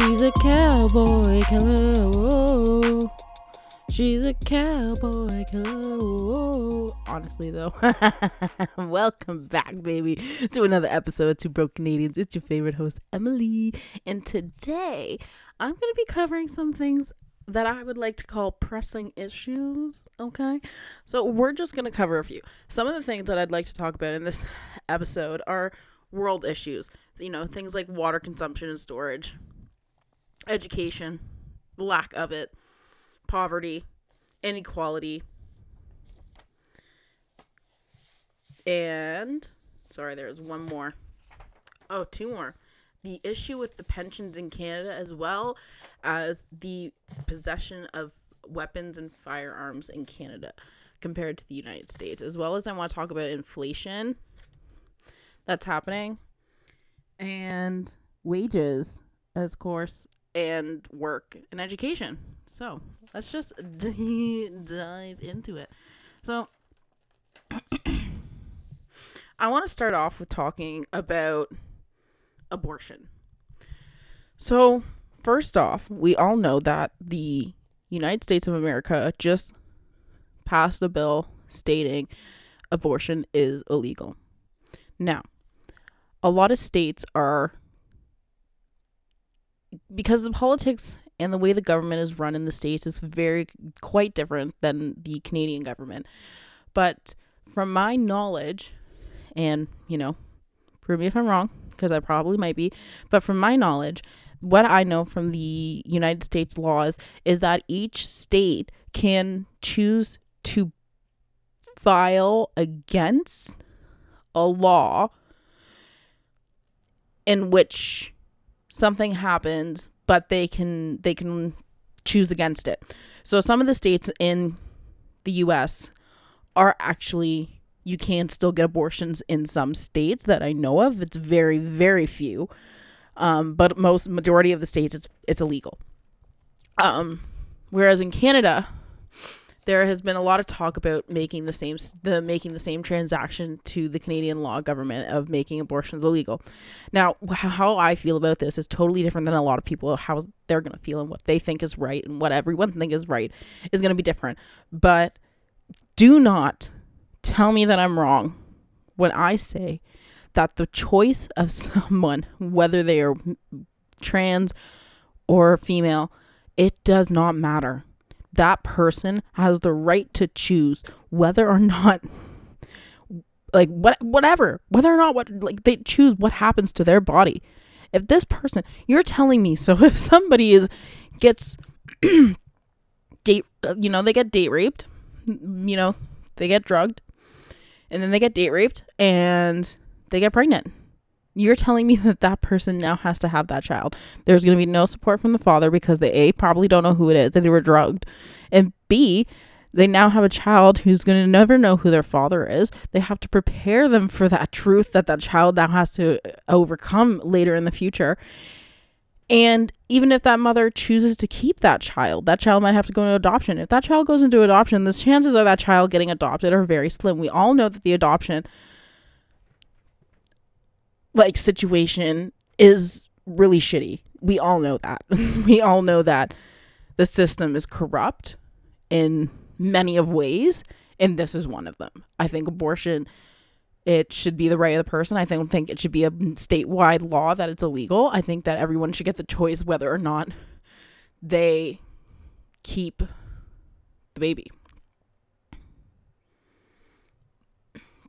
She's a cowboy killer. She's a cowboy killer. Honestly, though, welcome back, baby, to another episode of Two Broke Canadians. It's your favorite host, Emily. And today, I'm going to be covering some things that I would like to call pressing issues. Okay. So, we're just going to cover a few. Some of the things that I'd like to talk about in this episode are world issues. You know, things like water consumption and storage, education, lack of it, poverty, inequality, and sorry, there's one more. Oh, two more. The issue with the pensions in Canada, as well as the possession of weapons and firearms in Canada compared to the United States, as well as I want to talk about inflation that's happening and wages, of course, and work and education. So let's just d- dive into it. So I want to start off with talking about abortion. So, first off, we all know that the United States of America just passed a bill stating abortion is illegal. Now, a lot of states are because the politics and the way the government is run in the states is very quite different than the Canadian government. But from my knowledge, and you know, prove me if I'm wrong, because I probably might be, but from my knowledge, what I know from the United States laws is that each state can choose to file against a law in which something happens but they can they can choose against it. So some of the states in the US are actually you can still get abortions in some states that I know of. It's very very few. Um, but most majority of the states it's it's illegal. Um, whereas in Canada there has been a lot of talk about making the same the making the same transaction to the Canadian law government of making abortions illegal. Now, how I feel about this is totally different than a lot of people how they're going to feel and what they think is right and what everyone think is right is going to be different. But do not tell me that I'm wrong when I say that the choice of someone whether they are trans or female, it does not matter that person has the right to choose whether or not like what whatever whether or not what like they choose what happens to their body. If this person you're telling me so if somebody is gets date uh, you know they get date raped you know they get drugged and then they get date raped and they get pregnant you're telling me that that person now has to have that child. There's going to be no support from the father because they A, probably don't know who it is, and they were drugged. And B, they now have a child who's going to never know who their father is. They have to prepare them for that truth that that child now has to uh, overcome later in the future. And even if that mother chooses to keep that child, that child might have to go into adoption. If that child goes into adoption, the chances of that child getting adopted are very slim. We all know that the adoption like situation is really shitty. We all know that. we all know that the system is corrupt in many of ways and this is one of them. I think abortion it should be the right of the person. I don't think it should be a statewide law that it's illegal. I think that everyone should get the choice whether or not they keep the baby.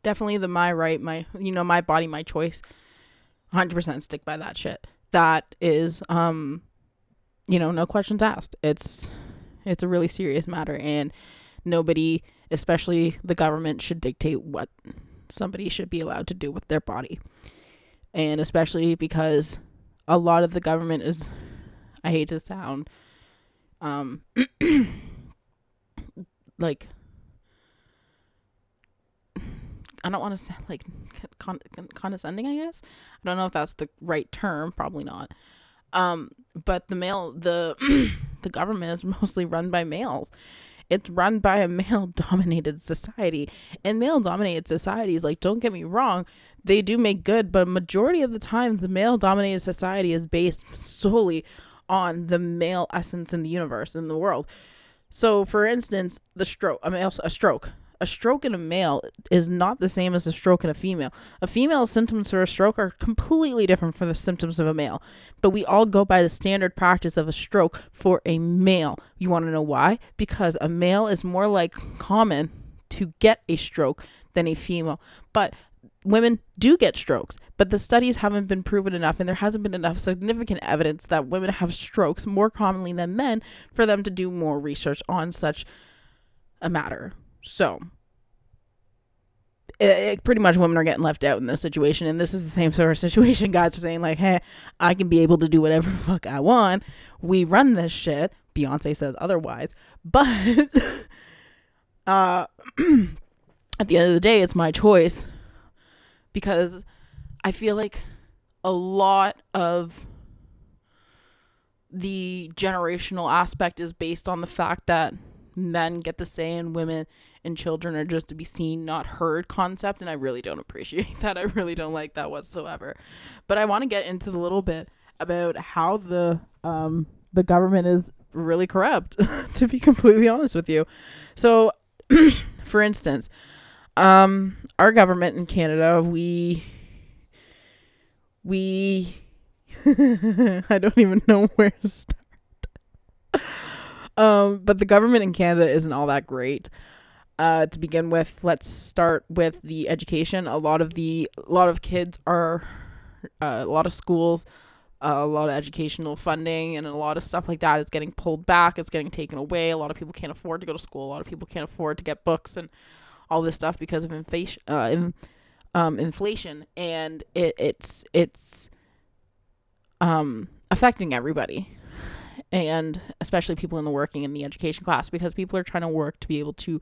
Definitely the my right, my you know, my body, my choice 100% stick by that shit. That is um you know, no questions asked. It's it's a really serious matter and nobody, especially the government should dictate what somebody should be allowed to do with their body. And especially because a lot of the government is I hate to sound um like I don't want to sound like con- condescending. I guess I don't know if that's the right term. Probably not. Um, but the male the the government is mostly run by males. It's run by a male dominated society. And male dominated societies, like don't get me wrong, they do make good, but majority of the time the male dominated society is based solely on the male essence in the universe in the world. So, for instance, the stroke, a male, a stroke, a stroke in a male is not the same as a stroke in a female. A female's symptoms for a stroke are completely different from the symptoms of a male. But we all go by the standard practice of a stroke for a male. You want to know why? Because a male is more like common to get a stroke than a female. But women do get strokes, but the studies haven't been proven enough, and there hasn't been enough significant evidence that women have strokes more commonly than men for them to do more research on such a matter. So, it, it, pretty much women are getting left out in this situation, and this is the same sort of situation. Guys are saying like, "Hey, I can be able to do whatever fuck I want. We run this shit." Beyonce says otherwise, but uh, at the end of the day, it's my choice because I feel like a lot of the generational aspect is based on the fact that men get the say and women and children are just to be seen not heard concept and i really don't appreciate that. I really don't like that whatsoever. But i want to get into the little bit about how the um the government is really corrupt to be completely honest with you. So for instance um our government in canada we we i don't even know where to start um, but the government in Canada isn't all that great. Uh, to begin with, let's start with the education. A lot of the a lot of kids are uh, a lot of schools, uh, a lot of educational funding, and a lot of stuff like that is getting pulled back. It's getting taken away. A lot of people can't afford to go to school. A lot of people can't afford to get books and all this stuff because of inflation. Uh, in, um, inflation, and it, it's it's um affecting everybody and especially people in the working in the education class because people are trying to work to be able to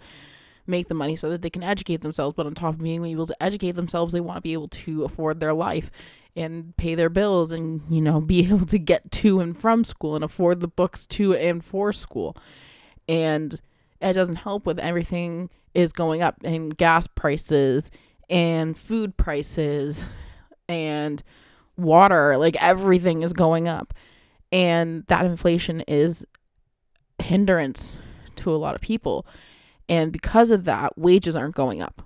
make the money so that they can educate themselves but on top of being able to educate themselves they want to be able to afford their life and pay their bills and you know be able to get to and from school and afford the books to and for school. And it doesn't help with everything is going up and gas prices and food prices and water like everything is going up and that inflation is hindrance to a lot of people. And because of that wages aren't going up.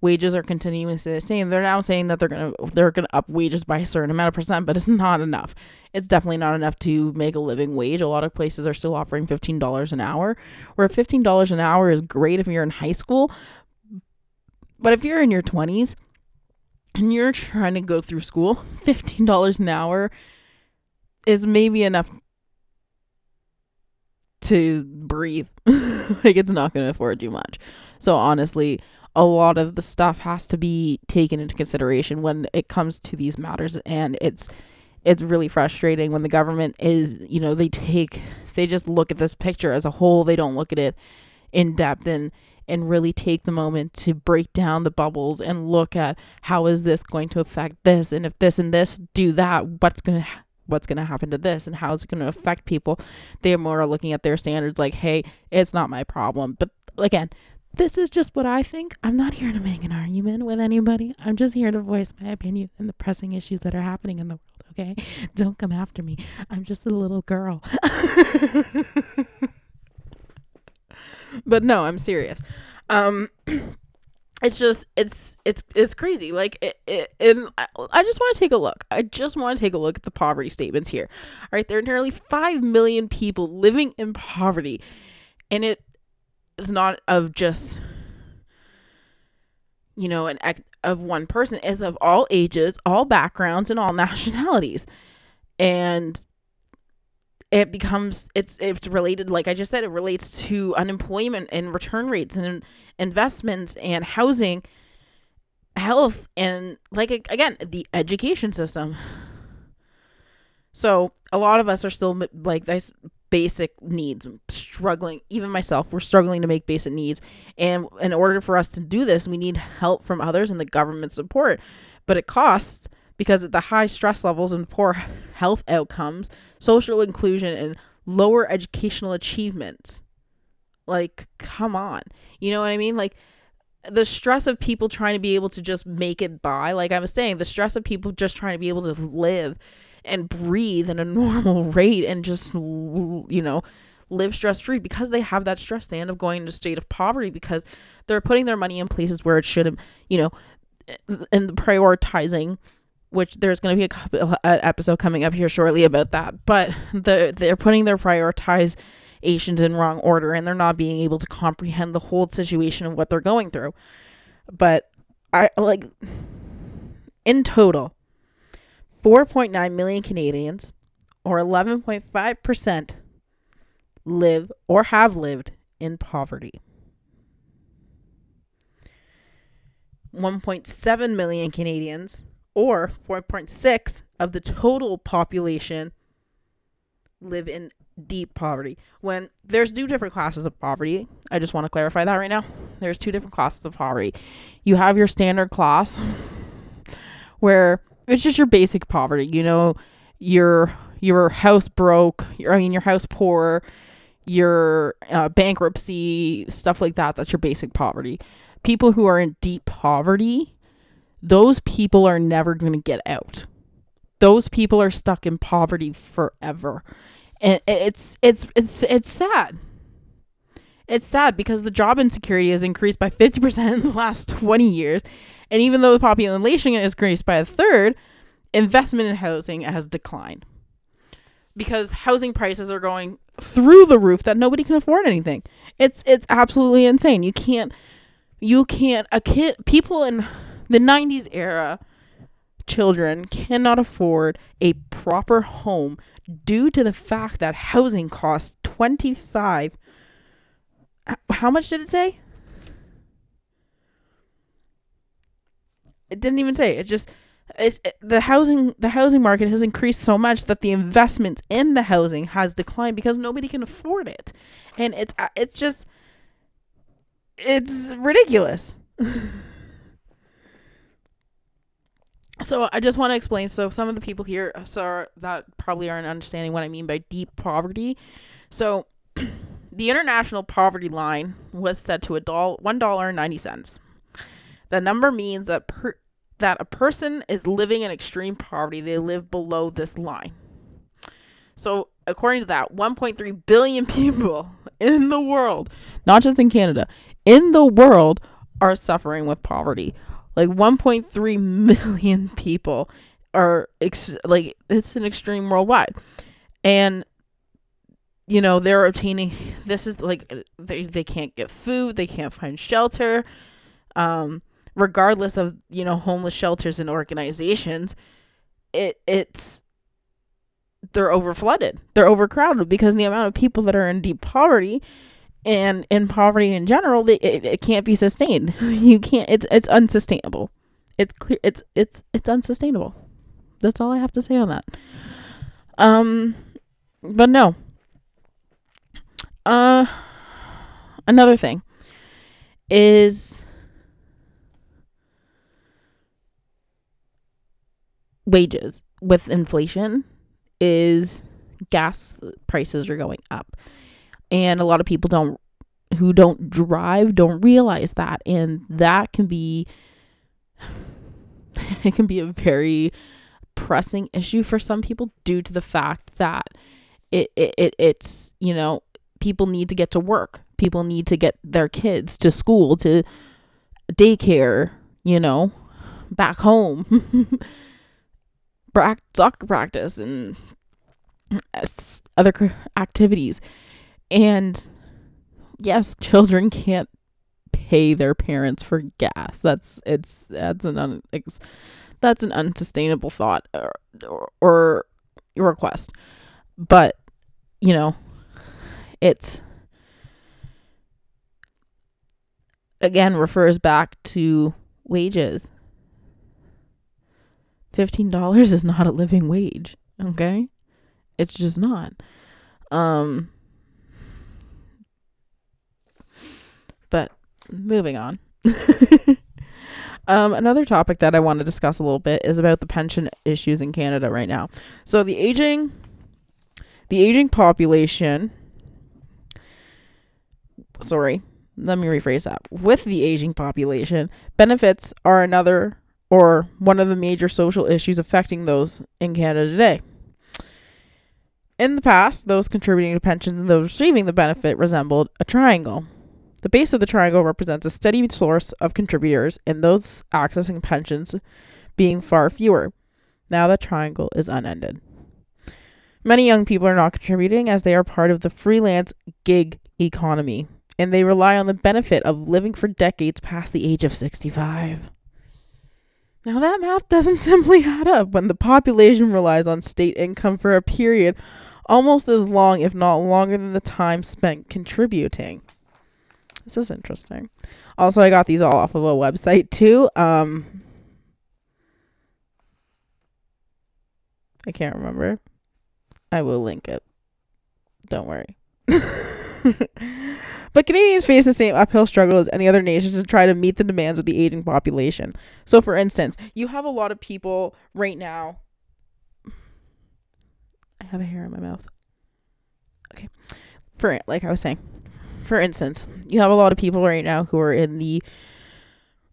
Wages are continuing to stay the same. They're now saying that they're gonna they're gonna up wages by a certain amount of percent but it's not enough. It's definitely not enough to make a living wage. A lot of places are still offering $15 an hour where $15 an hour is great if you're in high school. But if you're in your 20s and you're trying to go through school $15 an hour is maybe enough to breathe. like it's not going to afford you much. So honestly, a lot of the stuff has to be taken into consideration when it comes to these matters and it's it's really frustrating when the government is, you know, they take they just look at this picture as a whole. They don't look at it in depth and and really take the moment to break down the bubbles and look at how is this going to affect this and if this and this do that what's going to what's going to happen to this and how is it going to affect people. They're more looking at their standards like hey it's not my problem. But again this is just what i think. I'm not here to make an argument with anybody. I'm just here to voice my opinion and the pressing issues that are happening in the world okay? Don't come after me. I'm just a little girl. But no i'm serious. Um it's just it's it's it's crazy. Like it, it and i just want to take a look. I just want to take a look at the poverty statements here. All right there are nearly 5 million people living in poverty and it is not of just you know an act of one person. It's of all ages all backgrounds and all nationalities. And it becomes it's it's related like i just said it relates to unemployment and return rates and investments and housing health and like again the education system. So a lot of us are still like this basic needs struggling even myself we're struggling to make basic needs. And in order for us to do this we need help from others and the government support. But it costs because of the high stress levels and poor health outcomes, social inclusion, and lower educational achievements. Like, come on. You know what I mean? Like, the stress of people trying to be able to just make it by, like I was saying, the stress of people just trying to be able to live and breathe at a normal rate and just you know live stress free because they have that stress they end up going into a state of poverty because they're putting their money in places where it shouldn't you know and prioritizing which there's going to be a an episode coming up here shortly about that but the they're putting their prioritizations in wrong order and they're not being able to comprehend the whole situation of what they're going through. But i like in total 4.9 million canadians or 11.5% live or have lived in poverty. 1.7 million canadians or 4.6 of the total population live in deep poverty. When there's two different classes of poverty, I just want to clarify that right now. There's two different classes of poverty. You have your standard class where it's just your basic poverty. You know, your your house broke, your, I mean your house poor, your uh, bankruptcy, stuff like that. That's your basic poverty. People who are in deep poverty those people are never going to get out. Those people are stuck in poverty forever. And it's it's it's it's sad. It's sad because the job insecurity has increased by 50% in the last 20 years. And even though the population has increased by a third, investment in housing has declined. Because housing prices are going through the roof that nobody can afford anything. It's it's absolutely insane. You can't you can't a kid people in the 90s era children cannot afford a proper home due to the fact that housing costs 25 how much did it say? It didn't even say it just it, it, the housing the housing market has increased so much that the investment in the housing has declined because nobody can afford it. And it's uh, it's just it's ridiculous so I just want to explain. So some of the people here uh, so that probably aren't understanding what I mean by deep poverty. So the international poverty line was set to a doll one dollar and ninety cents. The number means that per, that a person is living in extreme poverty. They live below this line. So according to that, 1.3 billion people in the world, not just in Canada, in the world are suffering with poverty like 1.3 million people are ex- like it's an extreme worldwide. And you know they're obtaining this is like they, they can't get food they can't find shelter. Um regardless of you know homeless shelters and organizations it it's they're overflooded. They're overcrowded because the amount of people that are in deep poverty and in poverty in general it, it can't be sustained. You can't it's it's unsustainable. It's clear it's it's it's unsustainable. That's all i have to say on that. Um but no. Uh another thing is wages with inflation is gas prices are going up and a lot of people don't who don't drive don't realize that. And that can be it can be a very pressing issue for some people due to the fact that it, it, it it's you know people need to get to work. People need to get their kids to school to daycare you know back home. Soccer practice and uh, other activities and yes, children can't pay their parents for gas. That's it's that's an un, that's an unsustainable thought or, or, or request. But you know, it's again refers back to wages. $15 is not a living wage, okay? It's just not. Um But moving on. um, another topic that I want to discuss a little bit is about the pension issues in Canada right now. So the aging, the aging population. Sorry, let me rephrase that. With the aging population, benefits are another or one of the major social issues affecting those in Canada today. In the past, those contributing to pensions and those receiving the benefit resembled a triangle. The base of the triangle represents a steady source of contributors, and those accessing pensions being far fewer. Now the triangle is unended. Many young people are not contributing as they are part of the freelance gig economy, and they rely on the benefit of living for decades past the age of 65. Now, that math doesn't simply add up when the population relies on state income for a period almost as long, if not longer, than the time spent contributing. This is interesting. Also, I got these all off of a website too. Um, I can't remember. I will link it. Don't worry. but Canadians face the same uphill struggle as any other nation to try to meet the demands of the aging population. So, for instance, you have a lot of people right now. I have a hair in my mouth. Okay. For like I was saying, for instance, you have a lot of people right now who are in the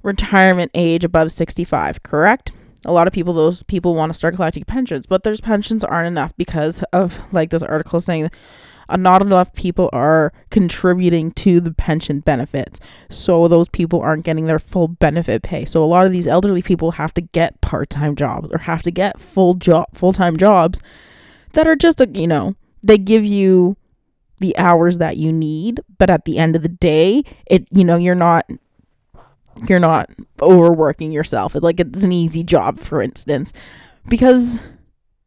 retirement age above 65, correct? A lot of people, those people want to start collecting pensions, but those pensions aren't enough because of, like this article saying, not enough people are contributing to the pension benefits. So those people aren't getting their full benefit pay. So a lot of these elderly people have to get part-time jobs or have to get full job full-time jobs that are just a, you know, they give you the hours that you need, but at the end of the day, it you know, you're not you're not overworking yourself. It, like it's an easy job for instance because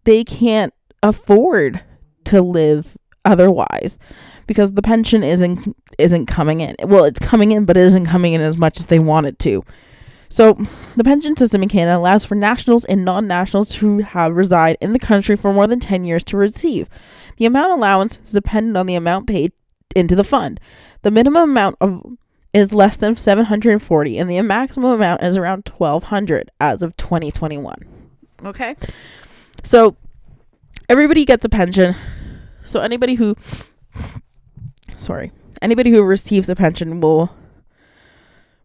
they can't afford to live otherwise because the pension isn't isn't coming in. Well, it's coming in, but it isn't coming in as much as they want it to. So, the pension system in Canada allows for nationals and non-nationals who have reside in the country for more than 10 years to receive. The amount allowance is dependent on the amount paid into the fund. The minimum amount of is less than 740 and the maximum amount is around 1200 as of 2021. Okay? So, everybody gets a pension so anybody who sorry, anybody who receives a pension will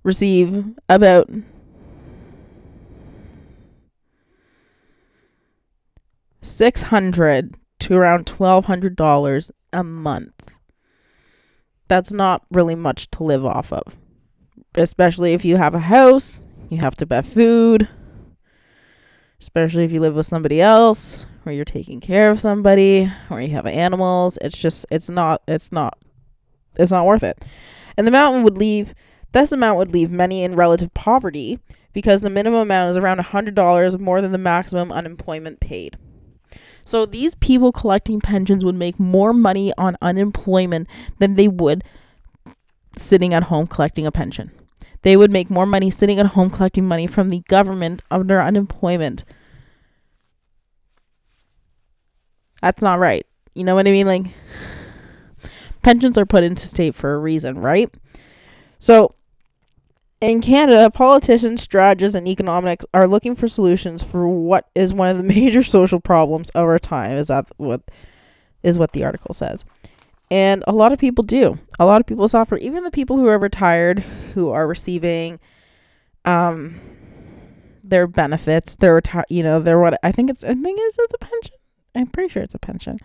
receive about six hundred to around twelve hundred dollars a month. That's not really much to live off of. Especially if you have a house, you have to buy food. Especially if you live with somebody else, or you're taking care of somebody or you have animals it's just it's not it's not it's not worth it and the mountain would leave this amount would leave many in relative poverty because the minimum amount is around $100 more than the maximum unemployment paid so these people collecting pensions would make more money on unemployment than they would sitting at home collecting a pension they would make more money sitting at home collecting money from the government under unemployment That's not right. You know what I mean? Like pensions are put into state for a reason, right? So in Canada, politicians, strategists, and economics are looking for solutions for what is one of the major social problems of our time. Is that what is what the article says? And a lot of people do. A lot of people suffer. Even the people who are retired, who are receiving, um, their benefits. They're reti- You know, they're what I think it's. I think is it the pension I'm pretty sure it's a pension.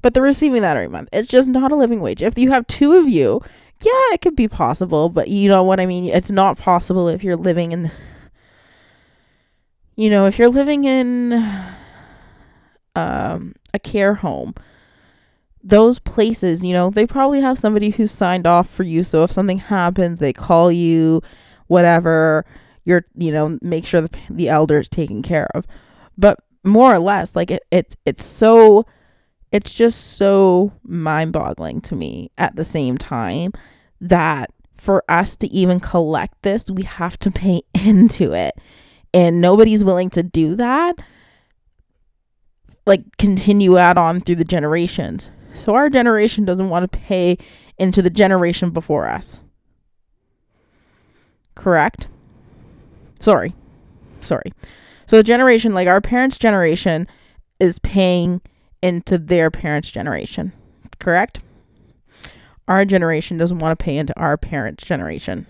But they're receiving that every month. It's just not a living wage. If you have two of you, yeah, it could be possible, but you know what I mean? It's not possible if you're living in you know, if you're living in um a care home, those places, you know, they probably have somebody who's signed off for you. So if something happens, they call you, whatever, you're, you know, make sure the, the elder is taken care of. But more or less like it, it it's so it's just so mind-boggling to me at the same time that for us to even collect this we have to pay into it. And nobody's willing to do that like continue add on through the generations. So our generation doesn't want to pay into the generation before us. Correct? Sorry. Sorry. So the generation, like our parents' generation, is paying into their parents' generation. Correct? Our generation doesn't want to pay into our parents' generation.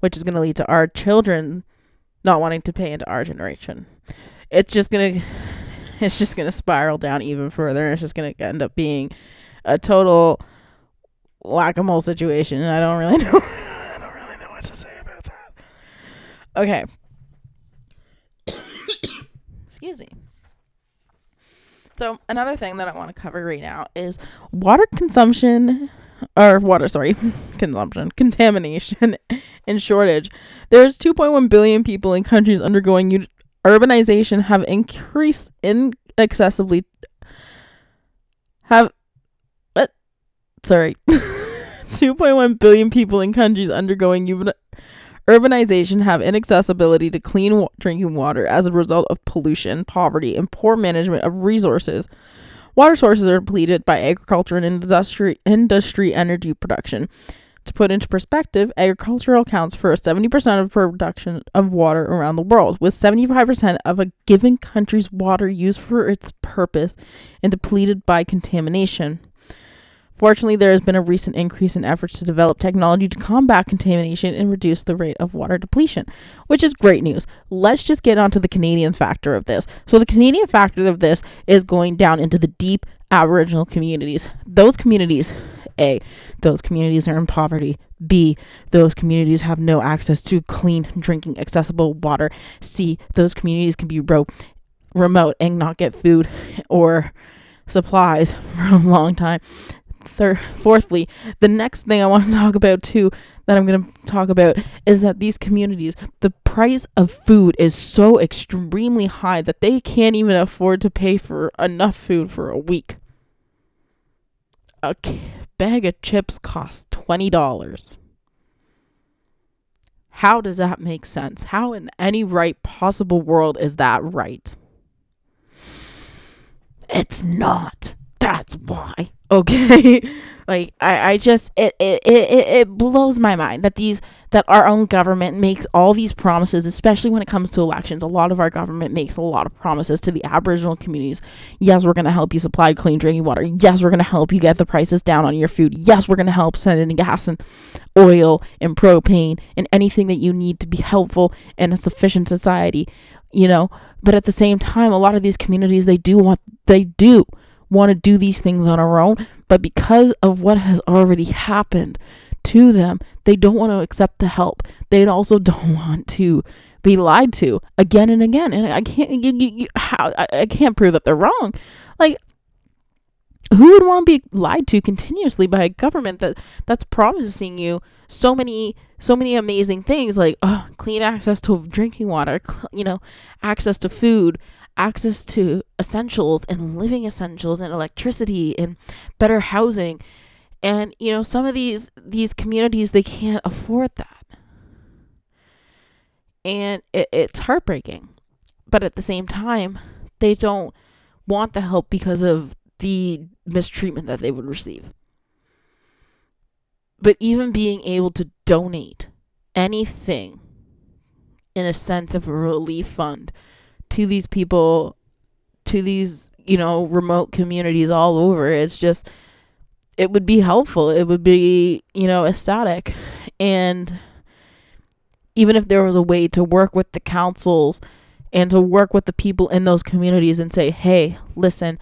Which is going to lead to our children not wanting to pay into our generation. It's just going to it's just going to spiral down even further. It's just going to end up being a total whack-a-mole situation. And I don't really know. I don't really know what to say about that. Okay. Excuse me. So another thing that I want to cover right now is water consumption or water, sorry, consumption, contamination, and shortage. There's 2.1 billion people in countries undergoing u- urbanization have increased inaccessibly have what? Sorry. 2.1 billion people in countries undergoing u- urbanization have inaccessibility to clean wa- drinking water as a result of pollution, poverty, and poor management of resources. Water sources are depleted by agriculture and industry, industry energy production. To put into perspective, agriculture accounts for 70% of production of water around the world, with 75% of a given country's water used for its purpose and depleted by contamination. Fortunately, there has been a recent increase in efforts to develop technology to combat contamination and reduce the rate of water depletion, which is great news. Let's just get onto the Canadian factor of this. So, the Canadian factor of this is going down into the deep Aboriginal communities. Those communities, A, those communities are in poverty. B, those communities have no access to clean, drinking, accessible water. C, those communities can be ro- remote and not get food or supplies for a long time fourthly the next thing i want to talk about too that i'm going to talk about is that these communities the price of food is so extremely high that they can't even afford to pay for enough food for a week. A bag of chips costs $20 how does that make sense? How in any right possible world is that right? It's not that's why. Okay? Like I, I just it, it it it blows my mind that these that our own government makes all these promises especially when it comes to elections. A lot of our government makes a lot of promises to the aboriginal communities. Yes we're going to help you supply clean drinking water. Yes we're going to help you get the prices down on your food. Yes we're going to help send in gas and oil and propane and anything that you need to be helpful in a sufficient society you know? But at the same time a lot of these communities they do want they do want to do these things on our own, but because of what has already happened to them, they don't want to accept the help. They also don't want to be lied to again and again. And I can't, you, you, you, how, I, I can't prove that they're wrong. Like, who would want to be lied to continuously by a government that that's promising you so many so many amazing things like oh, clean access to drinking water cl- you know access to food access to essentials and living essentials and electricity and better housing. And you know some of these these communities they can't afford that. And it, it's heartbreaking. But at the same time they don't want the help because of the mistreatment that they would receive. But even being able to donate anything in a sense of a relief fund to these people to these you know remote communities all over. It's just it would be helpful. It would be you know ecstatic. And even if there was a way to work with the councils and to work with the people in those communities and say hey listen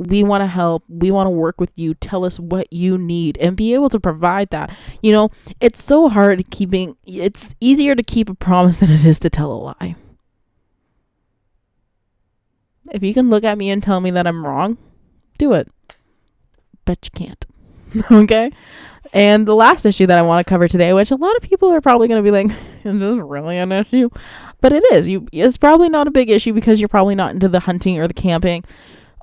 we want to help. We want to work with you. Tell us what you need and be able to provide that. You know it's so hard keeping it's easier to keep a promise than it is to tell a lie if you can look at me and tell me that I'm wrong, do it. But you can't. okay? And the last issue that I want to cover today, which a lot of people are probably going to be like, is this really an issue? But it is. You it's probably not a big issue because you're probably not into the hunting or the camping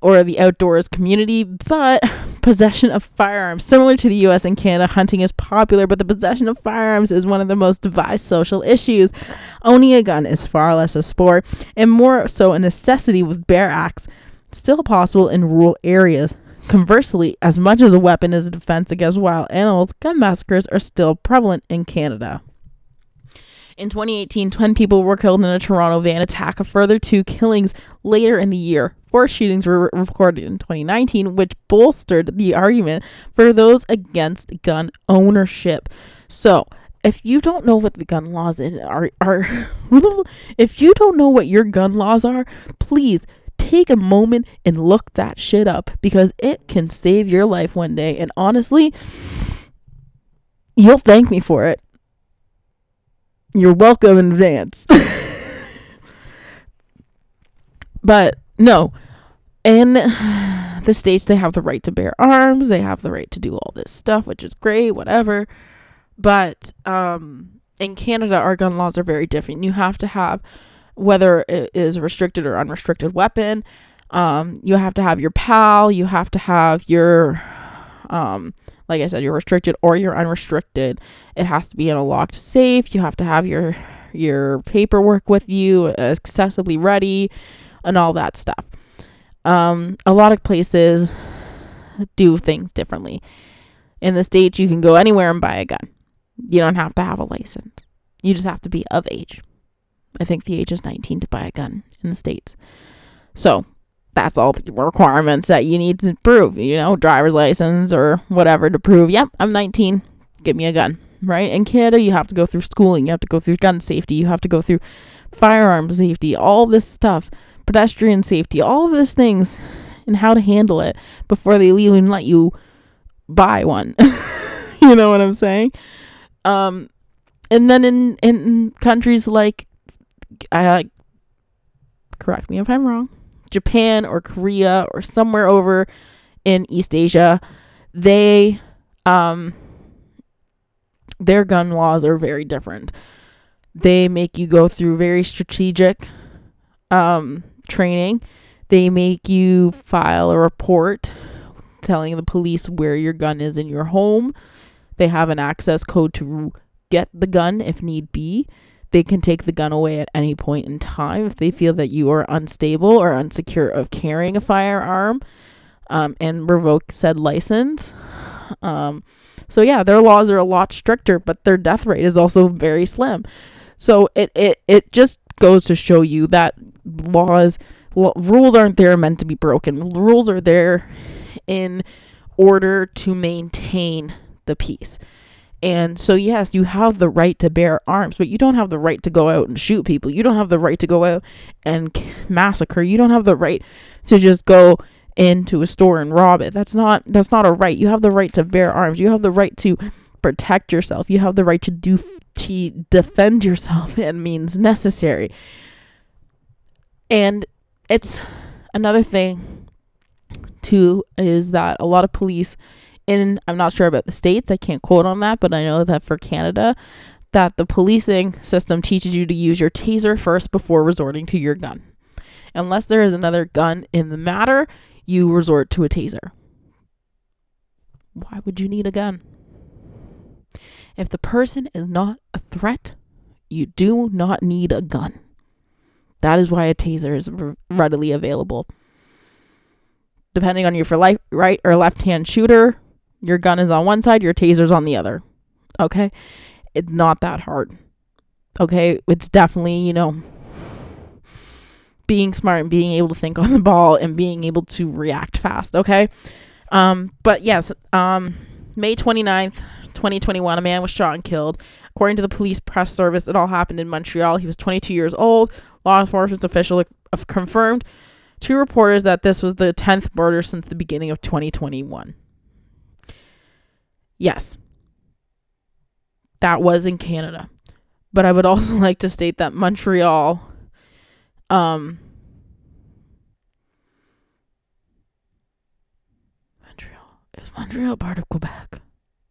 or the outdoors community, but possession of firearms. Similar to the US and Canada, hunting is popular, but the possession of firearms is one of the most divisive social issues. Owning a gun is far less a sport and more so a necessity with bear acts, still possible in rural areas. Conversely, as much as a weapon is a defense against wild animals, gun massacres are still prevalent in Canada. In 2018, 10 people were killed in a Toronto van attack, a further two killings later in the year. Four shootings were recorded in 2019, which bolstered the argument for those against gun ownership. So, if you don't know what the gun laws are, are if you don't know what your gun laws are, please take a moment and look that shit up because it can save your life one day. And honestly, you'll thank me for it. You're welcome in advance. but no, in the states, they have the right to bear arms. They have the right to do all this stuff, which is great, whatever. But um, in Canada, our gun laws are very different. You have to have whether it is a restricted or unrestricted weapon. Um, you have to have your PAL. You have to have your, um, like I said, you're restricted or you're unrestricted. It has to be in a locked safe. You have to have your your paperwork with you, accessibly ready, and all that stuff. Um, a lot of places do things differently. In the states, you can go anywhere and buy a gun. You don't have to have a license. You just have to be of age. I think the age is 19 to buy a gun in the States. So that's all the requirements that you need to prove, you know, driver's license or whatever to prove, yep, I'm 19, give me a gun, right? In Canada, you have to go through schooling, you have to go through gun safety, you have to go through firearm safety, all this stuff, pedestrian safety, all of these things, and how to handle it before they even let you buy one. you know what I'm saying? Um, and then in in countries like uh, correct me if I'm wrong, Japan or Korea or somewhere over in East Asia, they um their gun laws are very different. They make you go through very strategic um training. They make you file a report telling the police where your gun is in your home. They have an access code to get the gun if need be. They can take the gun away at any point in time if they feel that you are unstable or unsecure of carrying a firearm um, and revoke said license. Um, so, yeah, their laws are a lot stricter, but their death rate is also very slim. So, it, it, it just goes to show you that laws, rules aren't there meant to be broken. Rules are there in order to maintain the peace. And so, yes, you have the right to bear arms, but you don't have the right to go out and shoot people. You don't have the right to go out and massacre. You don't have the right to just go into a store and rob it. That's not that's not a right. You have the right to bear arms. You have the right to protect yourself. You have the right to do to defend yourself and means necessary. And it's another thing too is that a lot of police in I'm not sure about the states, I can't quote on that, but I know that for Canada that the policing system teaches you to use your taser first before resorting to your gun. Unless there is another gun in the matter, you resort to a taser. Why would you need a gun? If the person is not a threat, you do not need a gun. That is why a taser is readily available. Depending on your for life, right or left hand shooter, your gun is on one side, your taser's on the other. Okay? It's not that hard. Okay? It's definitely, you know, being smart and being able to think on the ball and being able to react fast, okay? Um, but yes, um, May 29th, 2021, a man was shot and killed. According to the police press service, it all happened in Montreal. He was 22 years old. Law enforcement official confirmed to reporters that this was the 10th murder since the beginning of 2021. Yes, that was in Canada. But I would also like to state that Montreal, um, Montreal is Montreal part of Quebec.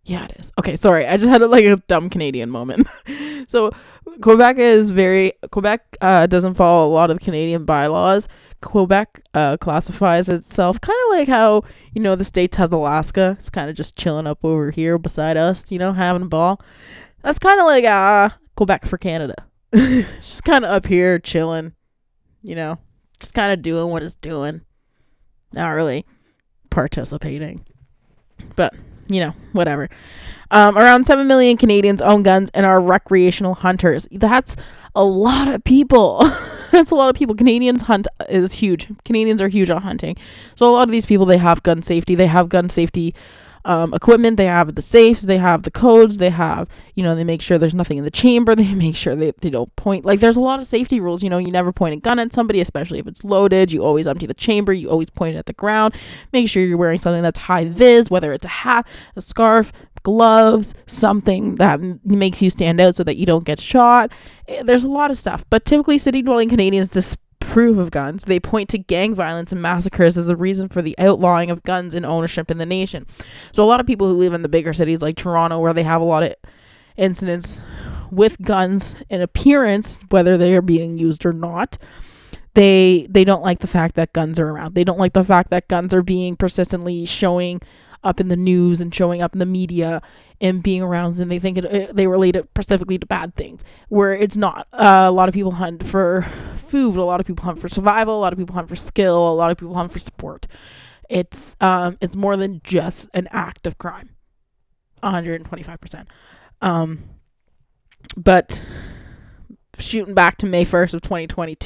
Yeah, it is. Okay, sorry. I just had like a dumb Canadian moment. so Quebec is very Quebec uh, doesn't follow a lot of the Canadian bylaws. Quebec uh, classifies itself kind of like how you know the states has Alaska. It's kind of just chilling up over here beside us, you know, having a ball. That's kind of like uh Quebec for Canada. just kind of up here chilling, you know, just kind of doing what it's doing. Not really participating, but you know, whatever. Um, around 7 million Canadians own guns and are recreational hunters. That's a lot of people. That's a lot of people. Canadians hunt is huge. Canadians are huge on hunting. So a lot of these people they have gun safety. They have gun safety um, equipment, they have the safes, they have the codes, they have, you know, they make sure there's nothing in the chamber, they make sure they, they don't point. Like, there's a lot of safety rules. You know, you never point a gun at somebody, especially if it's loaded. You always empty the chamber, you always point it at the ground. Make sure you're wearing something that's high vis, whether it's a hat, a scarf, gloves, something that makes you stand out so that you don't get shot. Eh, there's a lot of stuff, but typically city dwelling Canadians disapprove of guns. They point to gang violence and massacres as a reason for the outlawing of guns and ownership in the nation. So a lot of people who live in the bigger cities like Toronto, where they have a lot of incidents with guns in appearance, whether they are being used or not, they they don't like the fact that guns are around. They don't like the fact that guns are being persistently showing up in the news and showing up in the media and being around and they think it, they relate it specifically to bad things where it's not uh, a lot of people hunt for food a lot of people hunt for survival a lot of people hunt for skill a lot of people hunt for support. It's um it's more than just an act of crime. 125% um but shooting back to May 1st of 2020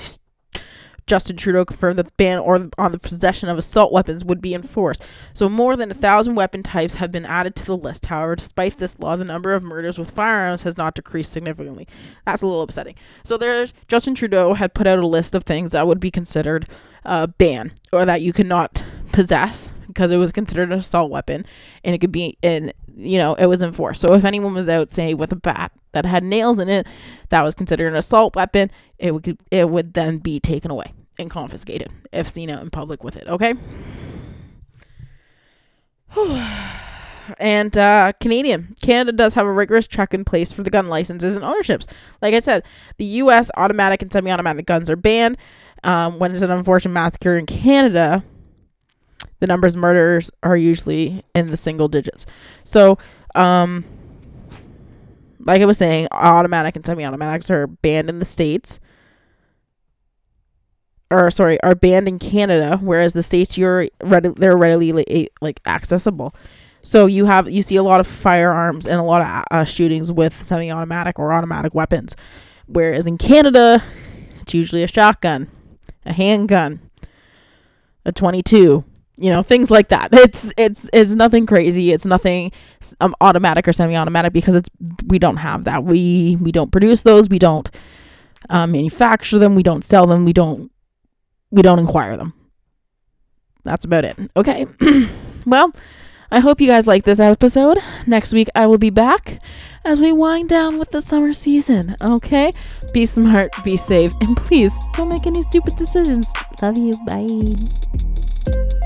Justin Trudeau confirmed that the ban or on the possession of assault weapons would be enforced. So more than a thousand weapon types have been added to the list. However, despite this law, the number of murders with firearms has not decreased significantly. That's a little upsetting. So there's Justin Trudeau had put out a list of things that would be considered uh, ban or that you cannot possess because it was considered an assault weapon and it could be in you know it was enforced so if anyone was out say with a bat that had nails in it that was considered an assault weapon it would it would then be taken away and confiscated if seen out in public with it. Okay. and uh, Canadian Canada does have a rigorous check in place for the gun licenses and ownerships. Like I said, the U.S. automatic and semi-automatic guns are banned. Um, when it's an unfortunate massacre in Canada, the numbers of murders are usually in the single digits. So, um, like I was saying, automatic and semi-automatics are banned in the states or sorry, are banned in Canada, whereas the states you're ready, they're readily like accessible. So you have you see a lot of firearms and a lot of uh, shootings with semi-automatic or automatic weapons, whereas in Canada, it's usually a shotgun, a handgun, a 22, you know, things like that. It's it's it's nothing crazy. It's nothing um, automatic or semi-automatic because it's we don't have that. We we don't produce those. We don't um, manufacture them. We don't sell them. We don't we don't inquire them. That's about it. Okay. well, I hope you guys like this episode. Next week I will be back as we wind down with the summer season. Okay? Be smart, be safe, and please don't make any stupid decisions. Love you. Bye.